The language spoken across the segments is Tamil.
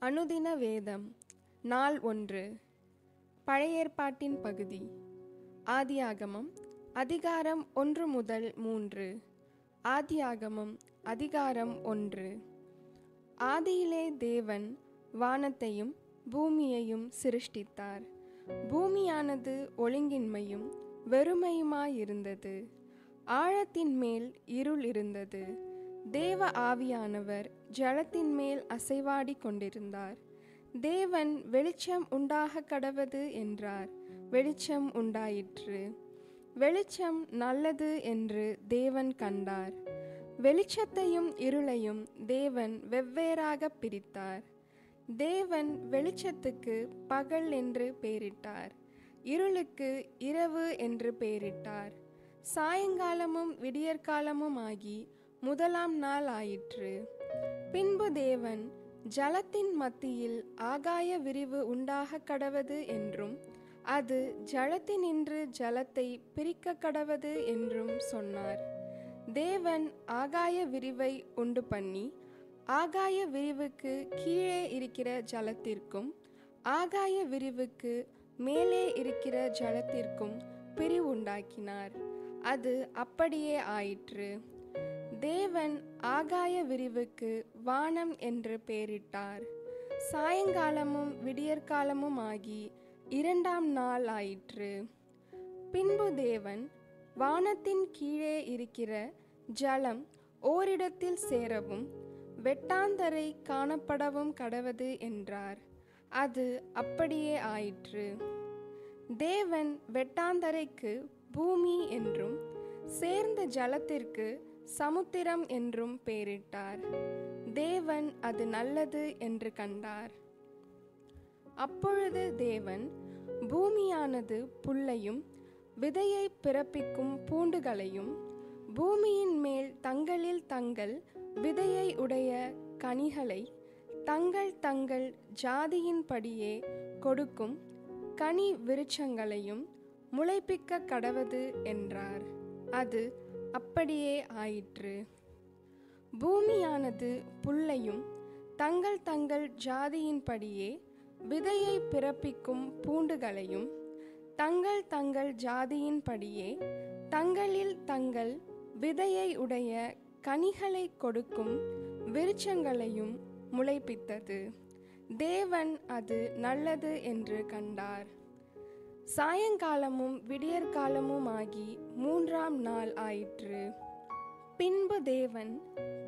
அனுதின வேதம் நாள் ஒன்று. பழைய ஏற்பாட்டின் பகுதி. ஆதியாகமம் அதிகாரம் ஒன்று முதல் மூன்று. ஆதியாகமம் அதிகாரம் ஒன்று. ஆதியிலே தேவன் வானத்தையும் பூமியையும் சிருஷ்டித்தார். பூமியானது ஒழுங்கின்மையும் வெறுமையுமாயிருந்தது. ஆழத்தின் மேல் இருள் இருந்தது. தேவ ஆவியானவர் ஜலத்தின் மேல் அசைவாடி கொண்டிருந்தார். தேவன் வெளிச்சம் உண்டாக கடவது என்றார். வெளிச்சம் உண்டாயிற்று. வெளிச்சம் நல்லது என்று தேவன் கண்டார். வெளிச்சத்தையும் இருளையும் தேவன் வெவ்வேறாக பிரித்தார். தேவன் வெளிச்சத்துக்கு பகல் என்று பெயரிட்டார். இருளுக்கு இரவு என்று பெயரிட்டார். சாயங்காலமும் விடியற்காலமும் ஆகி முதலாம் நாள் ஆயிற்று. பின்பு தேவன் ஜலத்தின் மத்தியில் ஆகாய விரிவு உண்டாக கடவது என்றும் அது ஜலத்தினின்று ஜலத்தை பிரிக்க கடவது என்றும் சொன்னார். தேவன் ஆகாய விரிவை உண்டு பண்ணி ஆகாய விரிவுக்கு கீழே இருக்கிற ஜலத்திற்கும் ஆகாய விரிவுக்கு மேலே இருக்கிற ஜலத்திற்கும் பிரிவுண்டாக்கினார் அது அப்படியே ஆயிற்று. தேவன் ஆகாய விரிவுக்கு வானம் என்று பெயரிட்டார். சாயங்காலமும் விடியற்காலமும் ஆகி இரண்டாம் நாள் ஆயிற்று. பின்பு தேவன் வானத்தின் கீழே இருக்கிற ஜலம் ஓரிடத்தில் சேரவும் வெட்டாந்தரை காணப்படவும் கடவது என்றார். அது அப்படியே ஆயிற்று. தேவன் வெட்டாந்தரைக்கு பூமி என்றும் சேர்ந்த ஜலத்திற்கு சமுத்திரம் என்றும் பெயரிட்டார். தேவன் அது நல்லது என்று கண்டார். அப்பொழுது தேவன் பூமியானது புல்லையும் விதையை பிறப்பிக்கும் பூண்டுகளையும் பூமியின் மேல் தங்களில் தங்கள் விதையை உடைய கனிகளை தங்கள் தங்கள் ஜாதியின்படியே கொடுக்கும் கனி விருட்சங்களையும் முளைப்பிக்க கடவது என்றார். அது அப்படியே ஆயிற்று. பூமியானது புல்லையும் தங்கள் தங்கள் ஜாதியின்படியே விதையை பிறப்பிக்கும் பூண்டுகளையும் தங்கள் தங்கள் ஜாதியின்படியே தங்களில் தங்கள் விதையை உடைய கனிகளை கொடுக்கும் விருட்சங்களையும் முளைப்பித்தது. தேவன் அது நல்லது என்று கண்டார். சாயங்காலமும் விடியற்காலமும் ஆகி மூன்றாம் நாள் ஆயிற்று. பின்பு தேவன்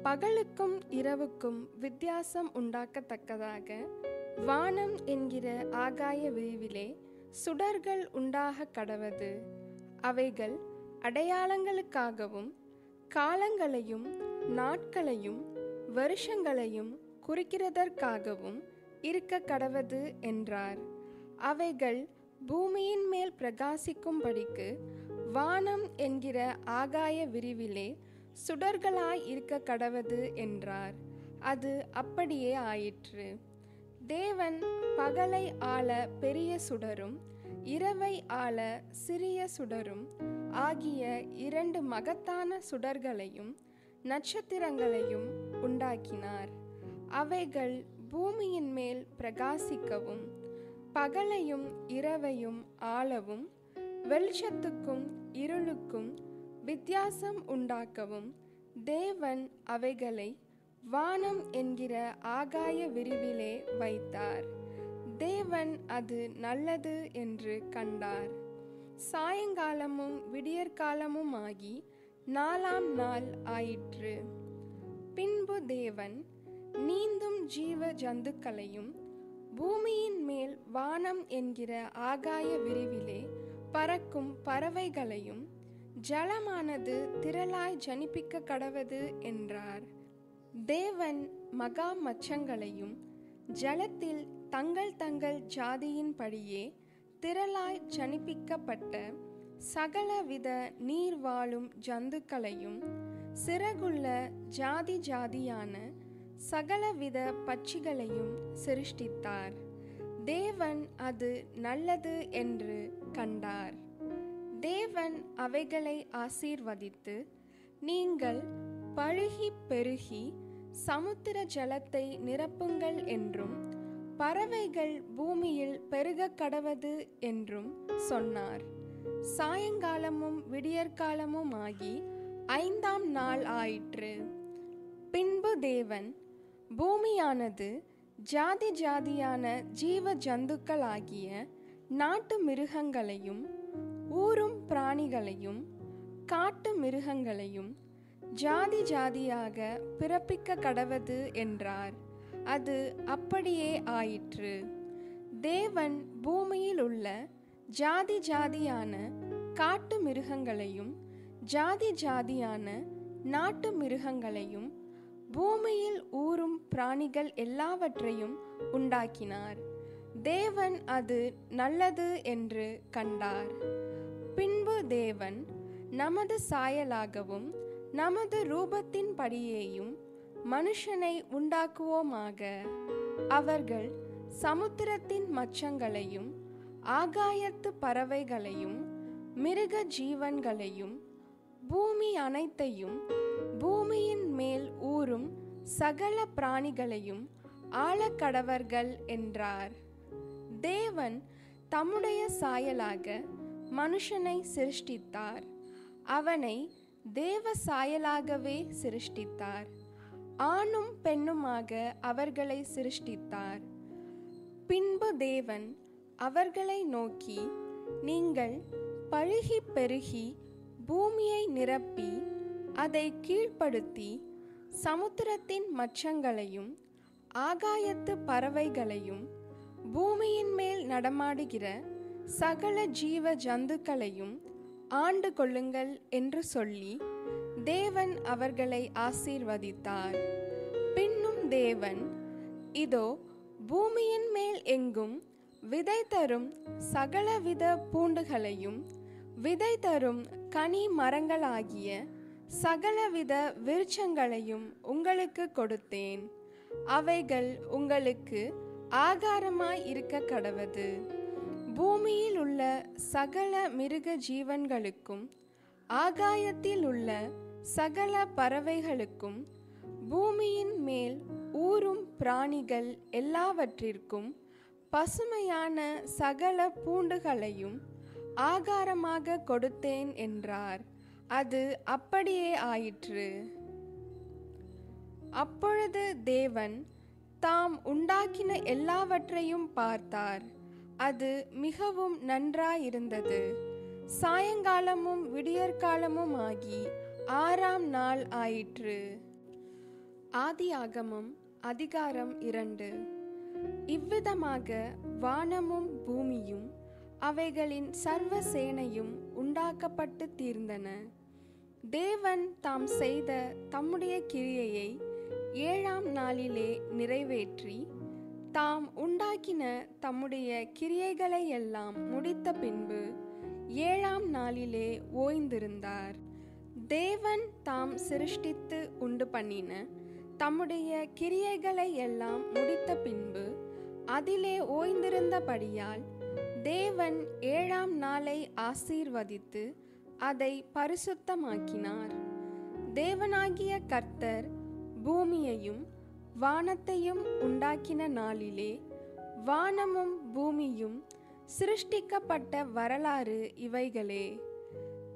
பகலுக்கும் இரவுக்கும் வித்தியாசம் உண்டாக்கத்தக்கதாக வானம் என்கிற ஆகாய விரிவிலே சுடர்கள் உண்டாக கடவது. அவைகள் அடையாளங்களுக்காகவும் காலங்களையும் நாட்களையும் வருஷங்களையும் குறிக்கிறதற்காகவும் இருக்க கடவது என்றார். அவைகள் பூமியின் மேல் பிரகாசிக்கும்படிக்கு வானம் என்கிற ஆகாய விரிவிலே சுடர்களாய் இருக்க கடவது என்றார். அது அப்படியே ஆயிற்று. தேவன் பகலை ஆள பெரிய சுடரும் இரவை ஆள சிறிய சுடரும் ஆகிய இரண்டு மகத்தான சுடர்களையும் நட்சத்திரங்களையும் உண்டாக்கினார். அவைகள் பூமியின் மேல் பிரகாசிக்கவும் பகலையும் இரவையும் ஆளவும் வெளிச்சத்துக்கும் இருளுக்கும் வித்தியாசம் உண்டாக்கவும் தேவன் அவைகளை வானம் என்கிற ஆகாய விரிவிலே வைத்தார். தேவன் அது நல்லது என்று கண்டார். சாயங்காலமும் விடியற்காலமும் ஆகி நாலாம் நாள் ஆயிற்று. பின்பு தேவன் நீந்தும் ஜீவ ஜந்துக்களையும் பூமியின் மேல் வானம் என்கிற ஆகாய விரிவிலே பறக்கும் பறவைகளையும் ஜலமானது திரளாய் ஜனிப்பிக்க கடவது என்றார். தேவன் மகா மச்சங்களையும் ஜலத்தில் தங்கள் தங்கள் ஜாதியின்படியே திரளாய் ஜனிப்பிக்கப்பட்ட சகலவித நீர் வாழும் ஜந்துக்களையும் சிறகுள்ள ஜாதி ஜாதியான சகலவித பட்சிகளையும் சிருஷ்டித்தார். தேவன் அது நல்லது என்று கண்டார். தேவன் அவைகளை ஆசீர்வதித்து நீங்கள் பழுகி பெருகி சமுத்திர ஜலத்தை நிரப்புங்கள் என்றும் பறவைகள் பூமியில் பெருகக் கடவது என்றும் சொன்னார். சாயங்காலமும் விடியற்காலமும் ஆகி ஐந்தாம் நாள் ஆயிற்று. பின்பு தேவன் பூமியானது ஜாதி ஜாதியான ஜீவ ஜந்துக்களாகிய நாட்டு மிருகங்களையும் ஊரும் பிராணிகளையும் காட்டு மிருகங்களையும் ஜாதி ஜாதியாக பிறப்பிக்க கடவது என்றார். அது அப்படியே ஆயிற்று. தேவன் பூமியில் உள்ள ஜாதி ஜாதியான காட்டு மிருகங்களையும் ஜாதி ஜாதியான நாட்டு மிருகங்களையும் பூமியில் ஊறும் பிராணிகள் எல்லாவற்றையும் உண்டாக்கினார். தேவன் அது நல்லது என்று கண்டார். பின்பு தேவன் நமது சாயலாகவும் நமது ரூபத்தின் படியேயும் மனுஷனை உண்டாக்குவோமாக. அவர்கள் சமுத்திரத்தின் மச்சங்களையும் ஆகாயத்து பறவைகளையும் மிருக ஜீவன்களையும் பூமி அனைத்தையும் பூமியின் மேல் சகல பிராணிகளையும் ஆழக்கடவர்கள் என்றார். தேவன் தம்முடைய சாயலாக மனுஷனை சிருஷ்டித்தார். அவனை தேவ சாயலாகவே சிருஷ்டித்தார். ஆணும் பெண்ணுமாக அவர்களை சிருஷ்டித்தார். பின்பு தேவன் அவர்களை நோக்கி நீங்கள் பழுகி பெருகி பூமியை நிரப்பி அதை கீழ்ப்படுத்தி சமுத்திரத்தின் மச்சங்களையும் ஆகாயத்து பறவைகளையும் பூமியின் மேல் நடமாடுகிற சகல ஜீவ ஜந்துக்களையும் ஆண்டு கொள்ளுங்கள் என்று சொல்லி தேவன் அவர்களை ஆசீர்வதித்தார். பின்னும் தேவன் இதோ பூமியின் மேல் எங்கும் விதை தரும் சகலவித பூண்டுகளையும் விதை தரும் கனி மரங்களாகிய சகலவித விருட்சங்களையும் உங்களுக்கு கொடுத்தேன். அவைகள் உங்களுக்கு ஆகாரமாய் இருக்க கடவது. பூமியில் உள்ள சகல மிருக ஜீவன்களுக்கும் ஆகாயத்தில் உள்ள சகல பறவைகளுக்கும் பூமியின் மேல் ஊறும் பிராணிகள் எல்லாவற்றிற்கும் பசுமையான சகல பூண்டுகளையும் ஆகாரமாக கொடுத்தேன் என்றார். அது அப்படியே ஆயிற்று. அப்பொழுது தேவன் தாம் உண்டாக்கின எல்லாவற்றையும் பார்த்தார். அது மிகவும் நன்றாயிருந்தது. சாயங்காலமும் விடியற்காலமும் ஆகி ஆறாம் நாள் ஆயிற்று. ஆதியாகமம் அதிகாரம் இரண்டு. இவ்விதமாக வானமும் பூமியும் அவைகளின் சர்வ சேனையும் உண்டாக்கப்பட்டு தீர்ந்தன. தேவன் தாம் செய்த தம்முடைய கிரியையை ஏழாம் நாளிலே நிறைவேற்றி தாம் உண்டாக்கின தம்முடைய கிரியைகளை எல்லாம் முடித்த பின்பு ஏழாம் நாளிலே ஓய்ந்திருந்தார். தேவன் தாம் சிருஷ்டித்து உண்டு பண்ணின தம்முடைய கிரியைகளை எல்லாம் முடித்த பின்பு அதிலே ஓய்ந்திருந்தபடியால் தேவன் ஏழாம் நாளை ஆசீர்வதித்து அதை பரிசுத்தமாக்கினார். தேவனாகிய கர்த்தர் பூமியையும் வானத்தையும் உண்டாக்கின நாளிலே வானமும் பூமியும் சிருஷ்டிக்கப்பட்ட வரலாறு இவைகளே.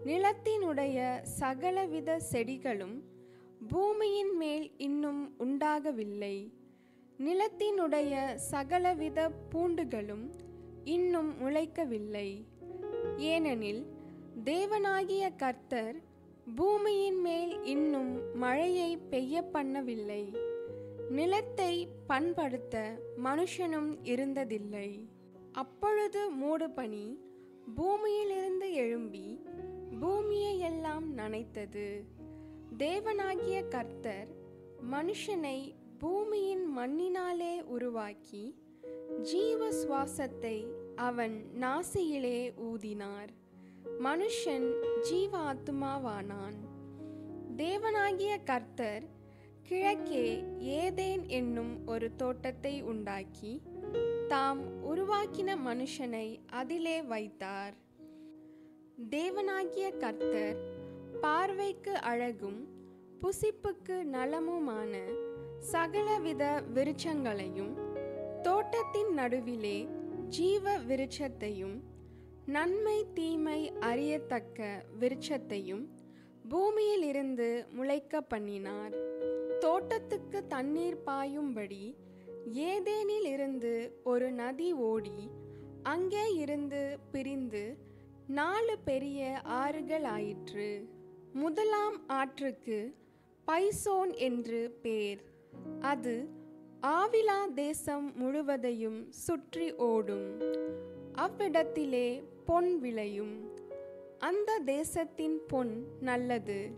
நிலத்தினுடைய சகலவித செடிகளும் பூமியின் மேல் இன்னும் உண்டாகவில்லை. நிலத்தினுடைய சகலவித பூண்டுகளும் இன்னும் முளைக்கவில்லை. ஏனெனில் தேவனாகிய கர்த்தர் பூமியின் மேல் இன்னும் மழையை பெய்ய பண்ணவில்லை. நிலத்தை பண்படுத்த மனுஷனும் இருந்ததில்லை. அப்பொழுது மூடுபனி பூமியிலிருந்து எழும்பி பூமியையெல்லாம் நனைத்தது. தேவனாகிய கர்த்தர் மனுஷனை பூமியின் மண்ணினாலே உருவாக்கி ஜீவ சுவாசத்தை அவன் நாசியிலே ஊதினார். மனுஷன் ஜீவாத்மாவானான். தேவனாகிய கர்த்தர் கிழக்கே ஏதேன் என்னும் ஒரு தோட்டத்தை உண்டாக்கி தாம் உருவாக்கின மனுஷனை அதிலே வைத்தார். தேவனாகிய கர்த்தர் பார்வைக்கு அழகும் புசிப்புக்கு நலமுமான சகலவித விருட்சங்களையும் தோட்டத்தின் நடுவிலே ஜீவ விருட்சத்தையும் நன்மை தீமை அறியத்தக்க விருட்சத்தையும் பூமியிலிருந்து முளைக்க பண்ணினார். தோட்டத்துக்கு தண்ணீர் பாயும்படி ஏதேனில் இருந்து ஒரு நதி ஓடி அங்கே இருந்து பிரிந்து நாலு பெரிய ஆறுகள் ஆயிற்று. முதலாம் ஆற்றுக்கு பைசோன் என்று பேர். அது ஆவிலா தேசம் முழுவதையும் சுற்றி ஓடும். அவ்விடத்திலே பொன் விளையும். அந்த தேசத்தின் பொன் நல்லது.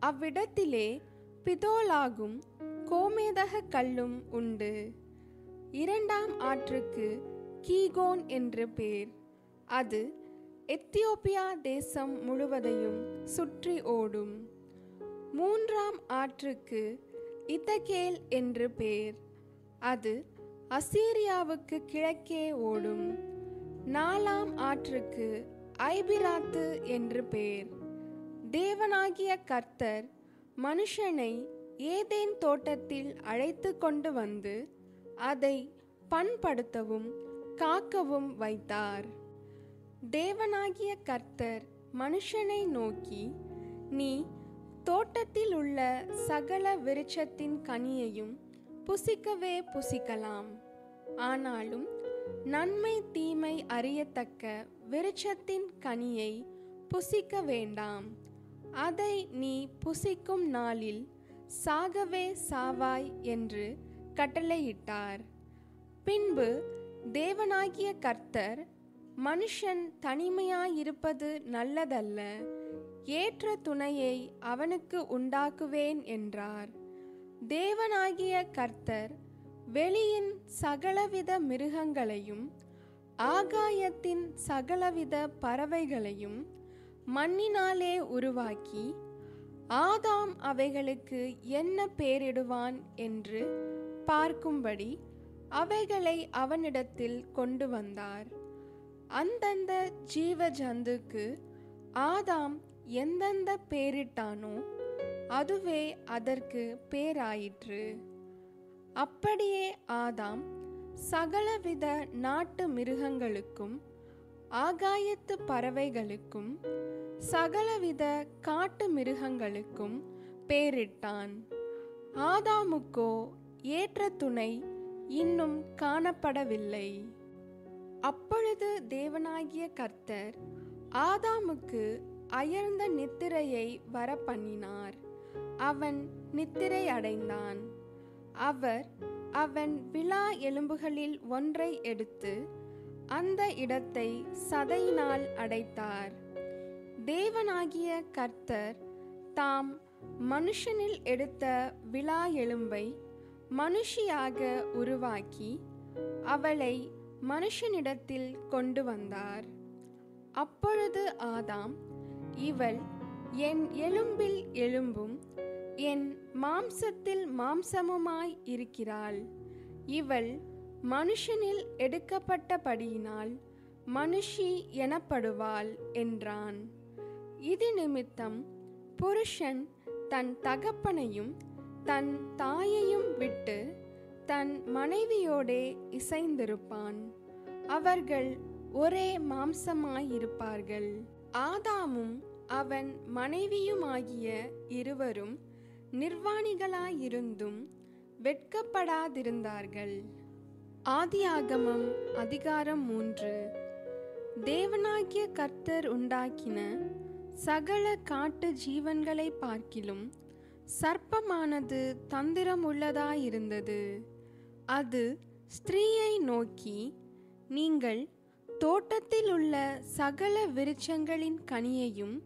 அவ்விடத்திலே பிதோலாகும் கோமேதக கல்லும் உண்டு. இரண்டாம் ஆற்றுக்கு கீகோன் என்று பேர். அது எத்தியோப்பியா தேசம் முழுவதையும் சுற்றி ஓடும். மூன்றாம் ஆற்றுக்கு இதகேல் என்று பேர். அது அசீரியாவுக்கு கிழக்கே ஓடும். நாலாம் ஆற்றுக்கு ஐபிராத்து என்று பெயர் தேவனாகிய கர்த்தர் மனுஷனை ஏதேன் தோட்டத்தில் அழைத்து கொண்டு வந்து அதை பண்படுத்தவும் காக்கவும் வைத்தார். தேவனாகிய கர்த்தர் மனுஷனை நோக்கி நீ தோட்டத்தில் உள்ள சகல விருட்சத்தின் கனியையும் புசிக்கவே புசிக்கலாம். ஆனாலும் நன்மை தீமை அறியத்தக்க விருட்சத்தின் கனியை புசிக்க வேண்டாம். அதை நீ புசிக்கும் நாளில் சாகவே சாவாய் என்று கட்டளையிட்டார். பின்பு தேவனாகிய கர்த்தர் மனுஷன் தனிமையாயிருப்பது நல்லதல்ல ஏற்ற துணையை அவனுக்கு உண்டாக்குவேன் என்றார். தேவனாகிய கர்த்தர் வெளியின் சகலவித மிருகங்களையும் ஆகாயத்தின் சகலவித பறவைகளையும் மண்ணினாலே உருவாக்கி ஆதாம் அவைகளுக்கு என்ன பெயரிடுவான் என்று பார்க்கும்படி அவைகளை அவனிடத்தில் கொண்டு வந்தார். அந்தந்த ஜீவ ஜந்துக்கு ஆதாம் எந்தெந்த பேரிட்டானோ அதுவே அதற்கு பேராயிற்று. அப்படியே ஆதாம் சகலவித நாட்டு மிருகங்களுக்கும் ஆகாயத்து பறவைகளுக்கும் சகலவித காட்டு மிருகங்களுக்கும் பேரிட்டான். ஆதாமுக்கோ ஏற்ற துணை இன்னும் காணப்படவில்லை. அப்பொழுது தேவனாகிய கர்த்தர் ஆதாமுக்கு அயர்ந்த நித்திரையை வரப்பண்ணினார். அவன் நித்திரை அடைந்தான். அவர் அவன் விழா எலும்புகளில் ஒன்றை எடுத்து அந்த இடத்தை சதையினால் அடைத்தார். தேவனாகிய கர்த்தர் தாம் மனுஷனில் எடுத்த விழா எலும்பை மனுஷியாக உருவாக்கி அவளை மனுஷனிடத்தில் கொண்டு வந்தார். அப்பொழுது ஆதாம் இவள் என் எலும்பில் எலும்பும் என் மாம்சத்தில் மாம்சமுமாய் இருக்கிறாள். இவள் மனுஷனில் எடுக்கப்பட்டபடியினால் மனுஷி எனப்படுவாள் என்றான். இது நிமித்தம் புருஷன் தன் தகப்பனையும் தன் தாயையும் விட்டு தன் மனைவியோடே இசைந்திருப்பான். அவர்கள் ஒரே மாம்சமாயிருப்பார்கள். ஆதாமும் அவன் மனைவியுமாகிய இருவரும் நிர்வாணிகளாயிருந்தும் வெட்கப்படாதிருந்தார்கள். ஆதியாகமம் அதிகாரம் மூன்று. தேவனாகிய கர்த்தர் உண்டாக்கின சகல காட்டு ஜீவன்களை பார்க்கிலும் சர்ப்பமானது தந்திரமுள்ளதாயிருந்தது. அது ஸ்திரீயை நோக்கி நீங்கள் தோட்டத்தில் உள்ள சகல விருட்சங்களின் கனியையும்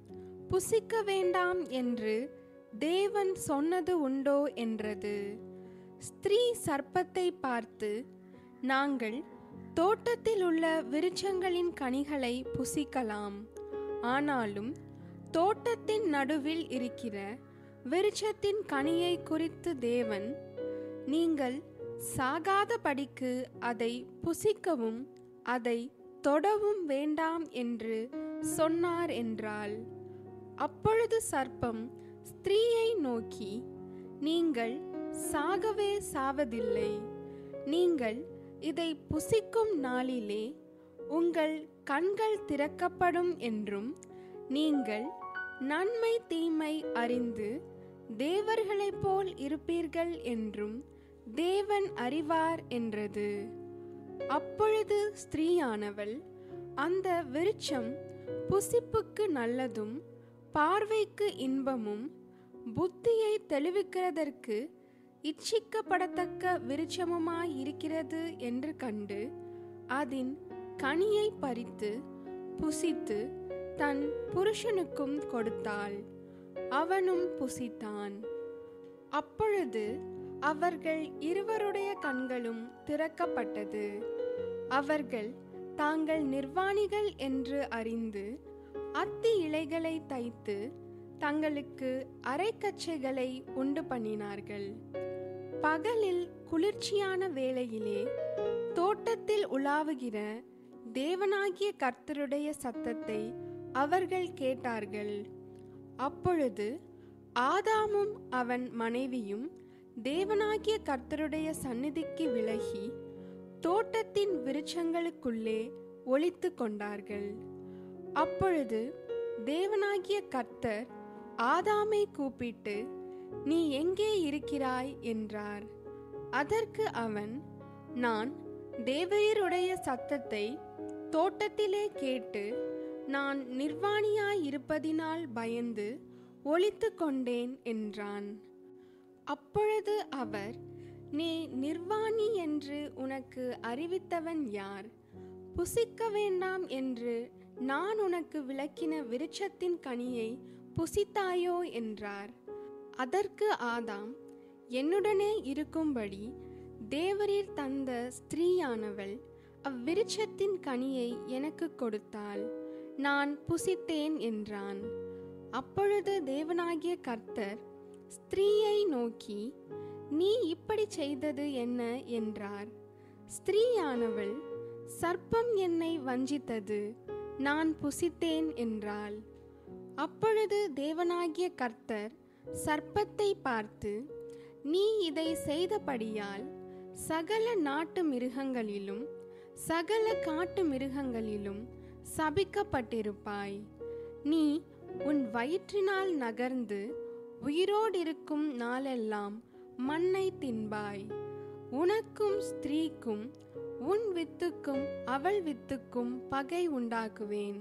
புசிக்க வேண்டாம் என்று தேவன் சொன்னது உண்டோ என்றது. ஸ்திரீ சர்ப்பத்தை பார்த்து நாங்கள் தோட்டத்தில் உள்ள விருட்சங்களின் கனிகளை புசிக்கலாம். ஆனாலும் தோட்டத்தின் நடுவில் இருக்கிற விருட்சத்தின் கனியை குறித்து தேவன் நீங்கள் சாகாதபடிக்கு அதை புசிக்கவும் அதை தொடவும் வேண்டாம் என்று சொன்னார் என்றால் அப்பொழுது சர்ப்பம் ஸ்திரீயை நோக்கி நீங்கள் சாகவே சாவதில்லை. நீங்கள் இதை புசிக்கும் நாளிலே உங்கள் கண்கள் திறக்கப்படும் என்றும் நீங்கள் நன்மை தீமை அறிந்து தேவர்களைப் போல் இருப்பீர்கள் என்றும் தேவன் அறிவார் என்றது. அப்பொழுது ஸ்திரீயானவள் அந்த விருட்சம் புசிப்புக்கு நல்லதும் பார்வைக்கு இன்பமும் புத்தியை தெளிவிக்கிறதற்கு இச்சிக்கப்படத்தக்க விருட்சமுமாய் இருக்கிறது என்று கண்டு அதன் கனியை பறித்து புசித்து தன் புருஷனுக்கும் கொடுத்தாள். அவனும் புசித்தான். அப்பொழுது அவர்கள் இருவருடைய கண்களும் திறக்கப்பட்டது. அவர்கள் தாங்கள் நிர்வாணிகள் என்று அறிந்து அத்தி இலைகளை தைத்து தங்களுக்கு அரைக்கச்சைகளை உண்டு பண்ணினார்கள். பகலில் குளிர்ச்சியான வேளையிலே தோட்டத்தில் உலாவுகிற தேவனாகிய கர்த்தருடைய சத்தத்தை அவர்கள் கேட்டார்கள். அப்பொழுது ஆதாமும் அவன் மனைவியும் தேவனாகிய கர்த்தருடைய சந்நிதிக்கு விலகி தோட்டத்தின் விருட்சங்களுக்குள்ளே ஒளித்து கொண்டார்கள். அப்பொழுது தேவனாகிய கர்த்தர் ஆதாமை கூப்பிட்டு நீ எங்கே இருக்கிறாய்? என்றார். அதற்கு அவன் நான் தேவரீருடைய சத்தத்தை தோட்டத்திலே கேட்டு நான் நிர்வாணியாயிருப்பதினால் பயந்து ஒழித்து கொண்டேன் என்றான். அப்பொழுது அவர் நீ நிர்வாணி என்று உனக்கு அறிவித்தவன் யார்? புசிக்க வேண்டாம் என்று நான் உனக்கு விளக்கின விருட்சத்தின் கனியை புசித்தாயோ என்றார். அதற்கு ஆதாம் என்னுடனே இருக்கும்படி தேவரீர் தந்த ஸ்திரீயானவள் அவ்விருட்சத்தின் கனியை எனக்கு கொடுத்தாள். நான் புசித்தேன் என்றான். அப்பொழுது தேவனாகிய கர்த்தர் ஸ்திரீயை நோக்கி நீ இப்படி செய்தது என்ன? என்றார். ஸ்திரீயானவள் சர்ப்பம் என்னை வஞ்சித்தது. நான் புசித்தேன் என்றாள். அப்பொழுது தேவனாகிய கர்த்தர் சர்ப்பத்தை பார்த்து நீ இதை செய்தபடியால் சகல நாட்டு மிருகங்களிலும் சகல காட்டு மிருகங்களிலும் சபிக்கப்பட்டிருப்பாய். நீ உன் வயிற்றினால் நகர்ந்து உயிரோடிருக்கும் நாளெல்லாம் மண்ணை தின்பாய். உனக்கும் ஸ்திரீக்கும் உன் வித்துக்கும் அவள் வித்துக்கும் பகை உண்டாக்குவேன்.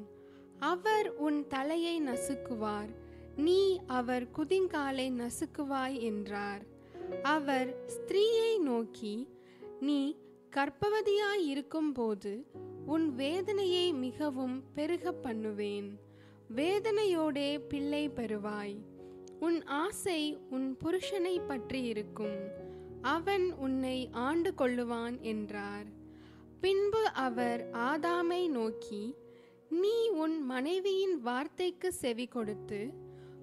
அவர் உன் தலையை நசுக்குவார். நீ அவர் குதிங்காலை நசுக்குவாய் என்றார். அவர் ஸ்திரீயை நோக்கி நீ கர்ப்பவதியாய் இருக்கும்போது உன் வேதனையை மிகவும் பெருக பண்ணுவேன். வேதனையோடே பிள்ளை பெறுவாய். உன் ஆசை உன் புருஷனை பற்றி இருக்கும் அவன் உன்னை ஆண்டு கொள்ளுவான் என்றார். பின்பு அவர் ஆதாமை நோக்கி நீ உன் மனைவியின் வார்த்தைக்கு செவி கொடுத்து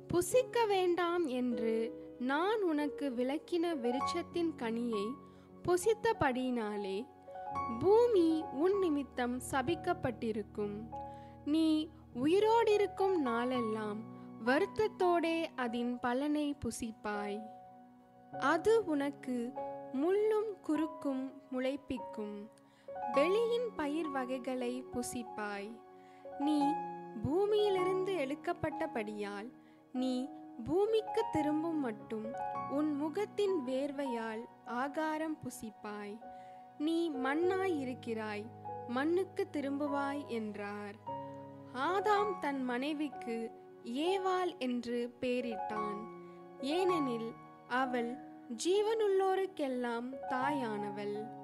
புசிக்க வேண்டாம் என்று நான் உனக்கு விளக்கின விருட்சத்தின் கனியை புசித்தபடியினாலே பூமி உன் நிமித்தம் சபிக்கப்பட்டிருக்கும். நீ உயிரோடிருக்கும் நாளெல்லாம் வருத்தத்தோடே அதன் பலனை புசிப்பாய். அது உனக்கு முள்ளும் குறுக்கும் முளைப்பிக்கும். வெளியின் பயிர் வகைகளை புசிப்பாய். நீ பூமியிலிருந்து எடுக்கப்பட்டபடியால் நீ பூமிக்கு திரும்பும் மட்டும் உன் முகத்தின் வேர்வையால் ஆகாரம் புசிப்பாய். நீ மண்ணாய் இருக்கிறாய் மண்ணுக்கு திரும்புவாய் என்றார். ஆதாம் தன் மனைவிக்கு ஏவாள் என்று பெயரிட்டான். ஏனெனில் அவள் ஜீவனுள்ளோருக்கெல்லாம் தாயானவள்.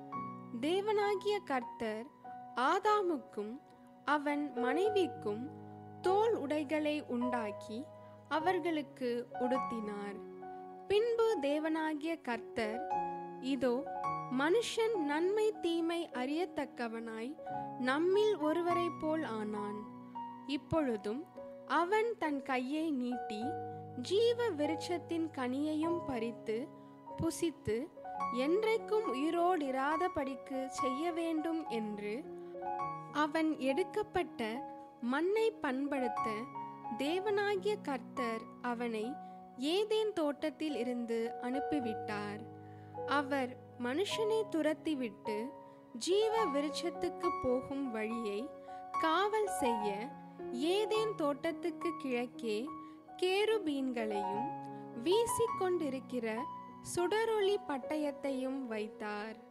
தேவனாகிய கர்த்தர் ஆதாமுக்கும் அவன் மனைவிக்கும் தோல் உடைகளை உண்டாக்கி அவர்களுக்கு உடுத்தினார். பின்பு தேவனாகிய கர்த்தர் இதோ மனுஷன் நன்மை தீமை அறியத்தக்கவனாய் நம்மில் ஒருவரைப் போல் ஆனான். இப்பொழுதும் அவன் தன் கையை நீட்டி ஜீவ விருட்சத்தின் கனியையும் பறித்து புசித்து என்றைக்கும் உயிரோடிராதபடிக்கு செய்ய வேண்டும் என்று அவன் எடுக்கப்பட்ட மண்ணை பண்படுத்த தேவனாகிய கர்த்தர் அவனை ஏதேன் தோட்டத்தில் இருந்து அனுப்பிவிட்டார். அவர் மனுஷனை துரத்திவிட்டு ஜீவ விருட்சத்துக்கு போகும் வழியை காவல் செய்ய ஏதேன் தோட்டத்துக்கு கிழக்கே கேருபீன்களையும் வீசிக்கொண்டிருக்கிற சுடரொளி பட்டயத்தையும் வைத்தார்.